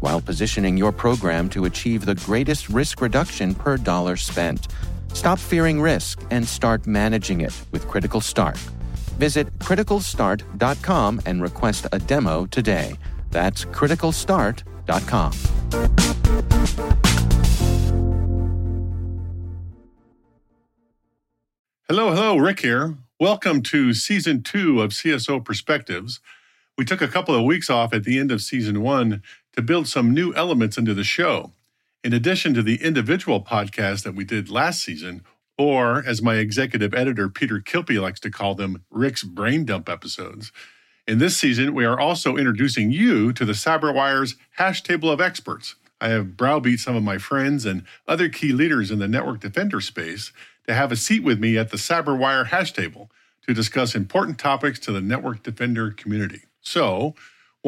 while positioning your program to achieve the greatest risk reduction per dollar spent. Stop fearing risk and start managing it with Critical Start. Visit criticalstart.com and request a demo today. That's criticalstart.com. Hello, hello, Rick here. Welcome to season two of CSO Perspectives. We took a couple of weeks off at the end of season one to build some new elements into the show. In addition to the individual podcast that we did last season, or as my executive editor Peter Kilpe likes to call them, Rick's brain dump episodes. In this season, we are also introducing you to the CyberWire's hash table of experts. I have browbeat some of my friends and other key leaders in the network defender space to have a seat with me at the CyberWire hash table to discuss important topics to the network defender community. So,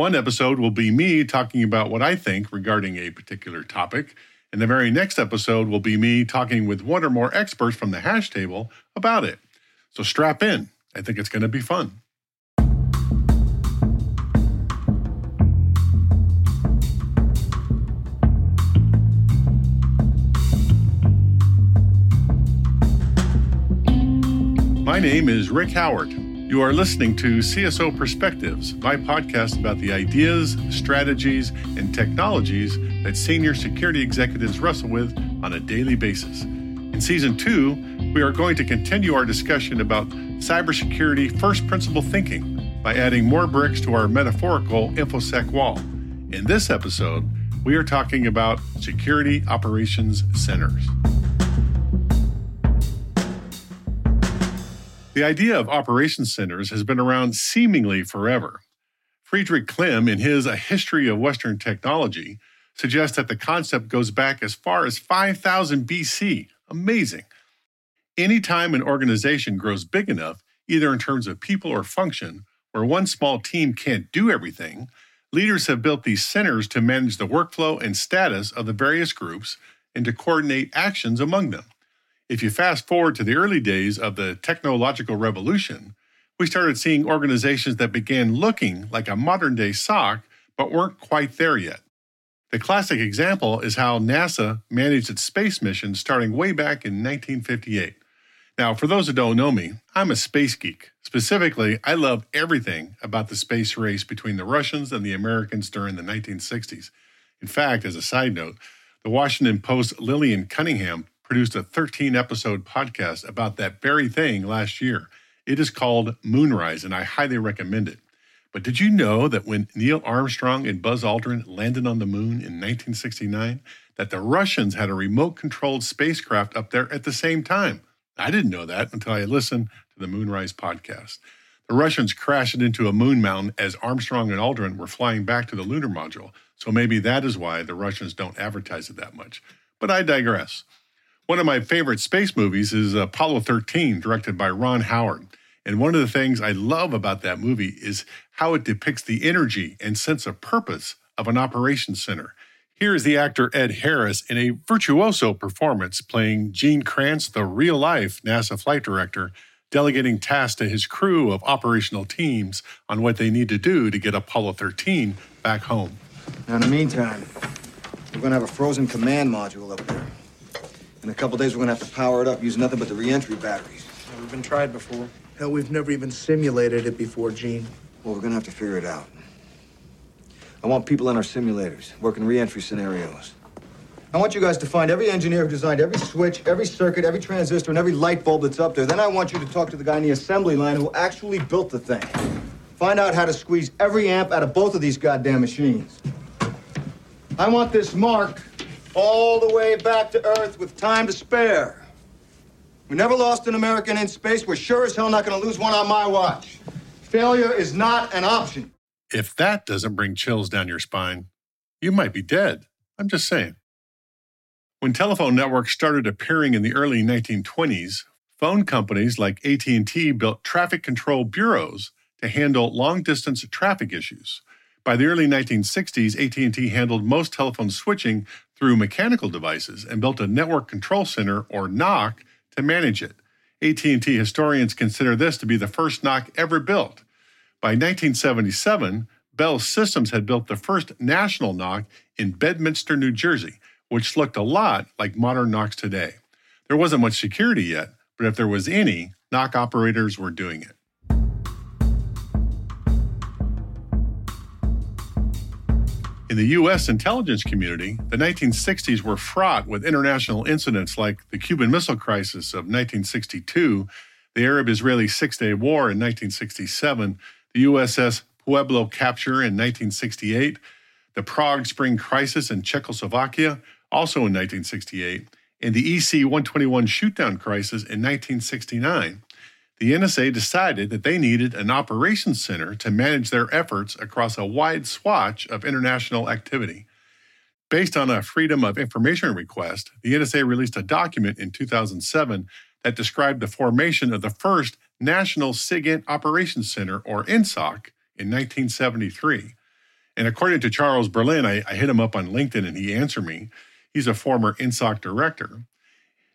one episode will be me talking about what I think regarding a particular topic, and the very next episode will be me talking with one or more experts from the hash table about it. So strap in. I think it's going to be fun. My name is Rick Howard. You are listening to CSO Perspectives, my podcast about the ideas, strategies, and technologies that senior security executives wrestle with on a daily basis. In season two, we are going to continue our discussion about cybersecurity first principle thinking by adding more bricks to our metaphorical InfoSec wall. In this episode, we are talking about security operations centers. The idea of operations centers has been around seemingly forever. Friedrich Klemm, in his A History of Western Technology, suggests that the concept goes back as far as 5000 BC. Amazing. Anytime an organization grows big enough, either in terms of people or function, where one small team can't do everything, leaders have built these centers to manage the workflow and status of the various groups and to coordinate actions among them. If you fast forward to the early days of the technological revolution, we started seeing organizations that began looking like a modern day SOC, but weren't quite there yet. The classic example is how NASA managed its space mission starting way back in 1958. Now, for those who don't know me, I'm a space geek. Specifically, I love everything about the space race between the Russians and the Americans during the 1960s. In fact, as a side note, the Washington Post Lillian Cunningham produced a 13 episode podcast about that very thing last year. It is called Moonrise, and I highly recommend it. But did you know that when Neil Armstrong and Buzz Aldrin landed on the moon in 1969, that the Russians had a remote controlled spacecraft up there at the same time? I didn't know that until I listened to the Moonrise podcast. The Russians crashed into a moon mountain as Armstrong and Aldrin were flying back to the lunar module, so maybe that is why the Russians don't advertise it that much. But I digress. One of my favorite space movies is Apollo 13, directed by Ron Howard. And one of the things I love about that movie is how it depicts the energy and sense of purpose of an operations center. Here is the actor Ed Harris in a virtuoso performance playing Gene Kranz, the real life NASA flight director, delegating tasks to his crew of operational teams on what they need to do to get Apollo 13 back home. Now, in the meantime, we're going to have a frozen command module up there. In a couple days, we're gonna have to power it up using nothing but the reentry batteries. Yeah, we've been tried before. Hell, we've never even simulated it before, Gene. Well, we're gonna have to figure it out. I want people in our simulators working reentry scenarios. I want you guys to find every engineer who designed every switch, every circuit, every transistor, and every light bulb that's up there. Then I want you to talk to the guy in the assembly line who actually built the thing. Find out how to squeeze every amp out of both of these goddamn machines. I want this mark all the way back to Earth with time to spare. We never lost an American in space. We're sure as hell not going to lose one on my watch. Failure is not an option. If that doesn't bring chills down your spine, you might be dead. I'm just saying. When telephone networks started appearing in the early 1920s, phone companies like AT&T built traffic control bureaus to handle long-distance traffic issues. By the early 1960s, AT&T handled most telephone switching through mechanical devices and built a network control center or NOC to manage it. AT&T historians consider this to be the first NOC ever built. By 1977, Bell Systems had built the first national NOC in Bedminster, New Jersey, which looked a lot like modern NOCs today. There wasn't much security yet, but if there was any, NOC operators were doing it. In the U.S. intelligence community, the 1960s were fraught with international incidents like the Cuban Missile Crisis of 1962, the Arab Israeli Six Day War in 1967, the USS Pueblo capture in 1968, the Prague Spring Crisis in Czechoslovakia, also in 1968, and the EC 121 shootdown crisis in 1969 the NSA decided that they needed an operations center to manage their efforts across a wide swatch of international activity. Based on a Freedom of Information request, the NSA released a document in 2007 that described the formation of the first National SIGINT Operations Center, or NSOC, in 1973. And according to Charles Berlin, I, I hit him up on LinkedIn and he answered me. He's a former NSOC director.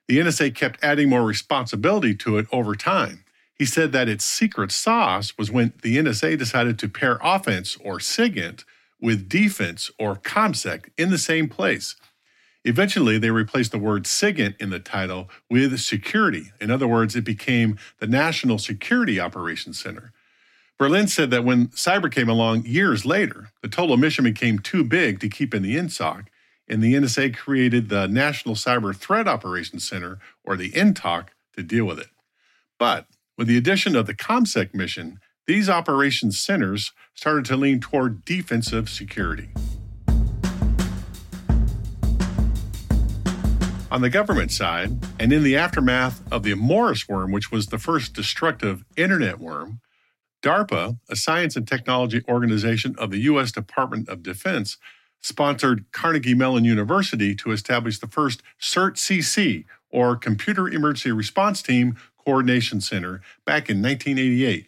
The NSA kept adding more responsibility to it over time. He said that its secret sauce was when the NSA decided to pair offense or SIGINT with defense or ComSec in the same place. Eventually, they replaced the word SIGINT in the title with security. In other words, it became the National Security Operations Center. Berlin said that when cyber came along years later, the total mission became too big to keep in the NSOC, and the NSA created the National Cyber Threat Operations Center, or the NTOC, to deal with it. But with the addition of the ComSec mission, these operations centers started to lean toward defensive security. On the government side, and in the aftermath of the Morris worm, which was the first destructive internet worm, DARPA, a science and technology organization of the U.S. Department of Defense, sponsored Carnegie Mellon University to establish the first CERT CC, or Computer Emergency Response Team Coordination Center back in 1988.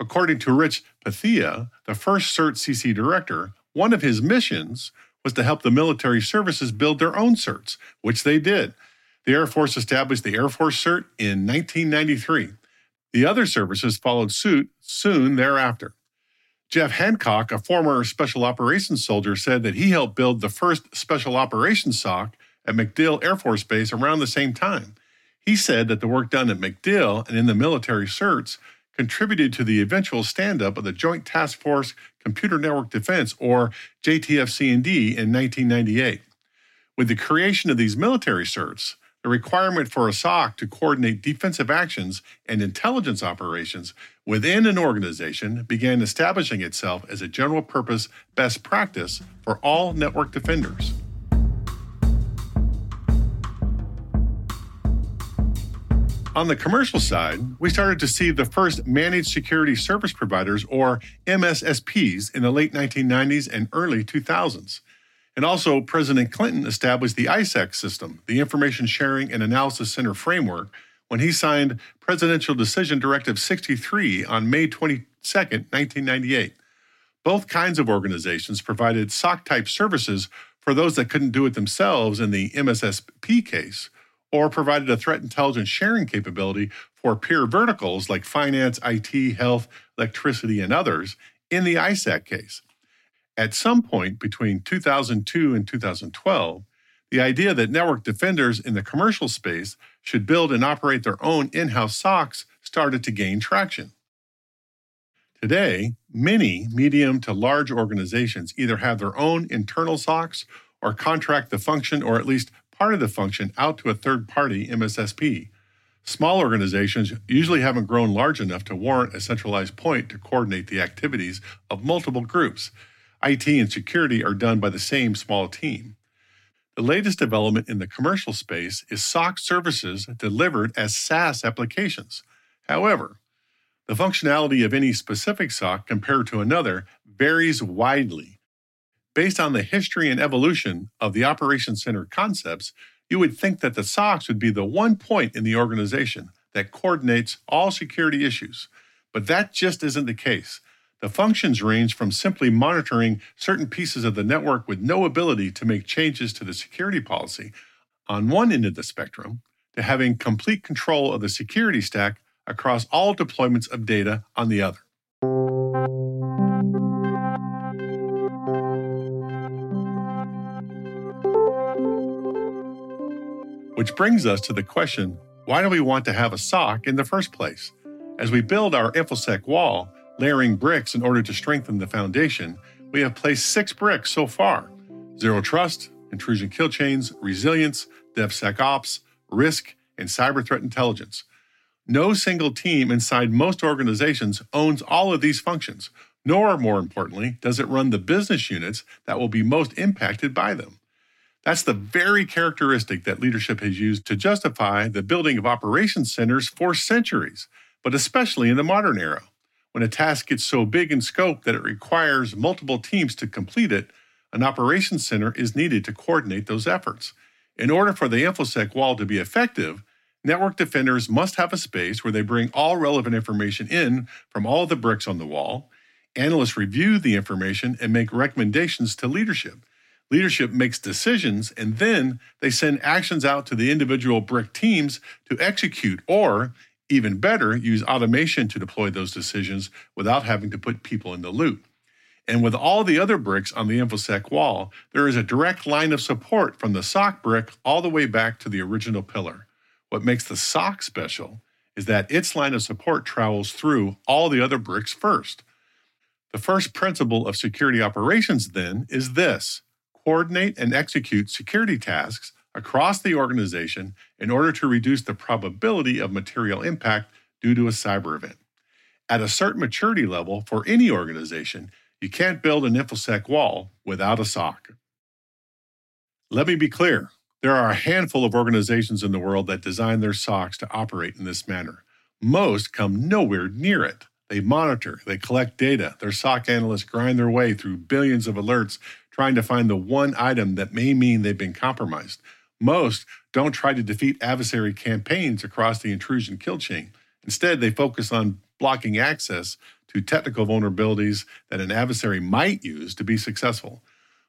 According to Rich Pethia, the first CERT CC director, one of his missions was to help the military services build their own CERTs, which they did. The Air Force established the Air Force CERT in 1993. The other services followed suit soon thereafter. Jeff Hancock, a former Special Operations soldier, said that he helped build the first Special Operations SOC at MacDill Air Force Base around the same time. He said that the work done at MacDill and in the military certs contributed to the eventual stand up of the Joint Task Force Computer Network Defense, or JTF-CND, in 1998. With the creation of these military certs, the requirement for a SOC to coordinate defensive actions and intelligence operations within an organization began establishing itself as a general purpose best practice for all network defenders. On the commercial side, we started to see the first managed security service providers, or MSSPs, in the late 1990s and early 2000s. And also, President Clinton established the ISAC system, the Information Sharing and Analysis Center framework, when he signed Presidential Decision Directive 63 on May 22, 1998. Both kinds of organizations provided SOC type services for those that couldn't do it themselves in the MSSP case or provided a threat intelligence sharing capability for peer verticals like finance, IT, health, electricity, and others in the ISAC case. At some point between 2002 and 2012, the idea that network defenders in the commercial space should build and operate their own in house SOCs started to gain traction. Today, many medium to large organizations either have their own internal SOCs or contract the function or at least part of the function out to a third party MSSP. Small organizations usually haven't grown large enough to warrant a centralized point to coordinate the activities of multiple groups. IT and security are done by the same small team. The latest development in the commercial space is SOC services delivered as SaaS applications. However, the functionality of any specific SOC compared to another varies widely. Based on the history and evolution of the Operations Center concepts, you would think that the SOCs would be the one point in the organization that coordinates all security issues. But that just isn't the case. The functions range from simply monitoring certain pieces of the network with no ability to make changes to the security policy on one end of the spectrum to having complete control of the security stack across all deployments of data on the other. Which brings us to the question why do we want to have a SOC in the first place? As we build our InfoSec wall, layering bricks in order to strengthen the foundation, we have placed six bricks so far Zero Trust, Intrusion Kill Chains, Resilience, DevSecOps, Risk, and Cyber Threat Intelligence. No single team inside most organizations owns all of these functions, nor, more importantly, does it run the business units that will be most impacted by them. That's the very characteristic that leadership has used to justify the building of operations centers for centuries, but especially in the modern era. When a task gets so big in scope that it requires multiple teams to complete it, an operations center is needed to coordinate those efforts. In order for the InfoSec wall to be effective, network defenders must have a space where they bring all relevant information in from all the bricks on the wall. Analysts review the information and make recommendations to leadership. Leadership makes decisions and then they send actions out to the individual brick teams to execute or, even better, use automation to deploy those decisions without having to put people in the loop. And with all the other bricks on the InfoSec wall, there is a direct line of support from the SOC brick all the way back to the original pillar. What makes the SOC special is that its line of support travels through all the other bricks first. The first principle of security operations, then, is this coordinate and execute security tasks across the organization in order to reduce the probability of material impact due to a cyber event. At a certain maturity level for any organization, you can't build an InfoSec wall without a SOC. Let me be clear there are a handful of organizations in the world that design their SOCs to operate in this manner. Most come nowhere near it. They monitor, they collect data. Their SOC analysts grind their way through billions of alerts trying to find the one item that may mean they've been compromised. Most don't try to defeat adversary campaigns across the intrusion kill chain. Instead, they focus on blocking access to technical vulnerabilities that an adversary might use to be successful.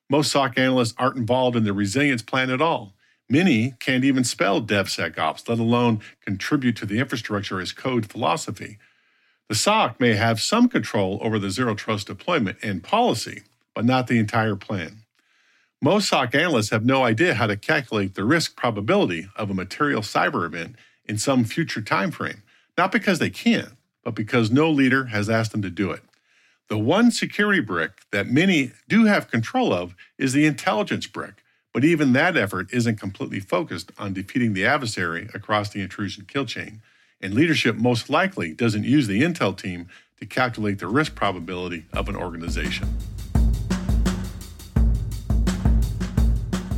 Most SOC analysts aren't involved in the resilience plan at all. Many can't even spell DevSecOps, let alone contribute to the infrastructure as code philosophy. The SOC may have some control over the zero trust deployment and policy, but not the entire plan. Most SOC analysts have no idea how to calculate the risk probability of a material cyber event in some future time frame, not because they can't, but because no leader has asked them to do it. The one security brick that many do have control of is the intelligence brick, but even that effort isn't completely focused on defeating the adversary across the intrusion kill chain, and leadership most likely doesn't use the intel team to calculate the risk probability of an organization.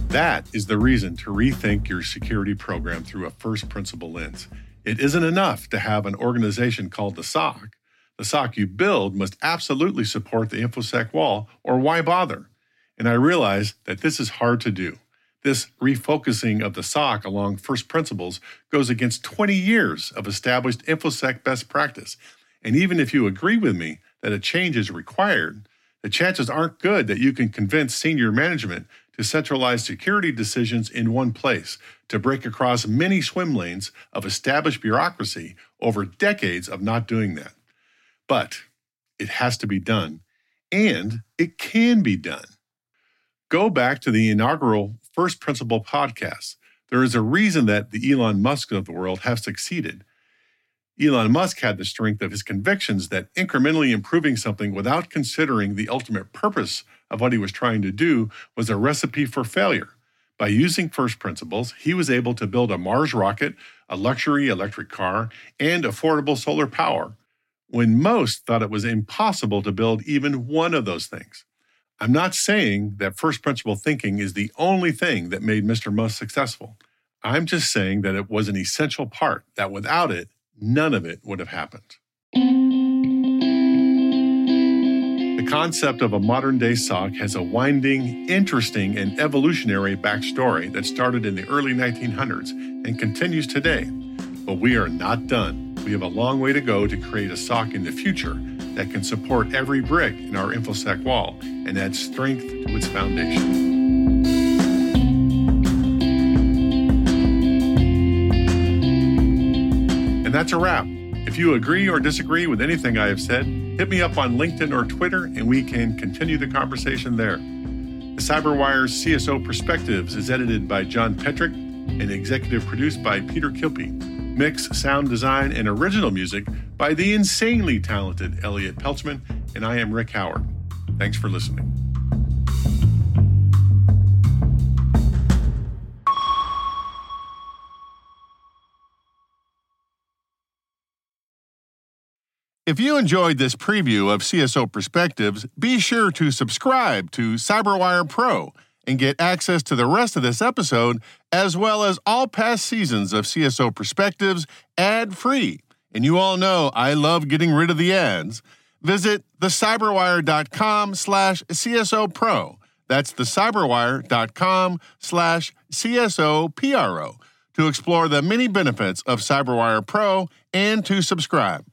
That is the reason to rethink your security program through a first principle lens. It isn't enough to have an organization called the SOC. The SOC you build must absolutely support the InfoSec wall, or why bother? And I realize that this is hard to do. This refocusing of the SOC along first principles goes against 20 years of established InfoSec best practice. And even if you agree with me that a change is required, the chances aren't good that you can convince senior management to centralize security decisions in one place, to break across many swim lanes of established bureaucracy over decades of not doing that. But it has to be done, and it can be done. Go back to the inaugural First Principle podcast. There is a reason that the Elon Musk of the world have succeeded. Elon Musk had the strength of his convictions that incrementally improving something without considering the ultimate purpose of what he was trying to do was a recipe for failure. By using first principles, he was able to build a Mars rocket, a luxury electric car, and affordable solar power, when most thought it was impossible to build even one of those things. I'm not saying that first principle thinking is the only thing that made Mr. Musk successful. I'm just saying that it was an essential part, that without it, none of it would have happened. The concept of a modern day SOC has a winding, interesting, and evolutionary backstory that started in the early 1900s and continues today. But we are not done. We have a long way to go to create a SOC in the future that can support every brick in our InfoSec wall and add strength to its foundation. That's a wrap. If you agree or disagree with anything I have said, hit me up on LinkedIn or Twitter and we can continue the conversation there. The CyberWire's CSO Perspectives is edited by John Petrick and executive produced by Peter Kilpe. Mix, sound design, and original music by the insanely talented Elliot Peltzman, and I am Rick Howard. Thanks for listening. If you enjoyed this preview of CSO Perspectives, be sure to subscribe to CyberWire Pro and get access to the rest of this episode, as well as all past seasons of CSO Perspectives ad free. And you all know I love getting rid of the ads. Visit thecyberwire.com slash CSO Pro. That's thecyberwire.com slash CSO PRO to explore the many benefits of CyberWire Pro and to subscribe.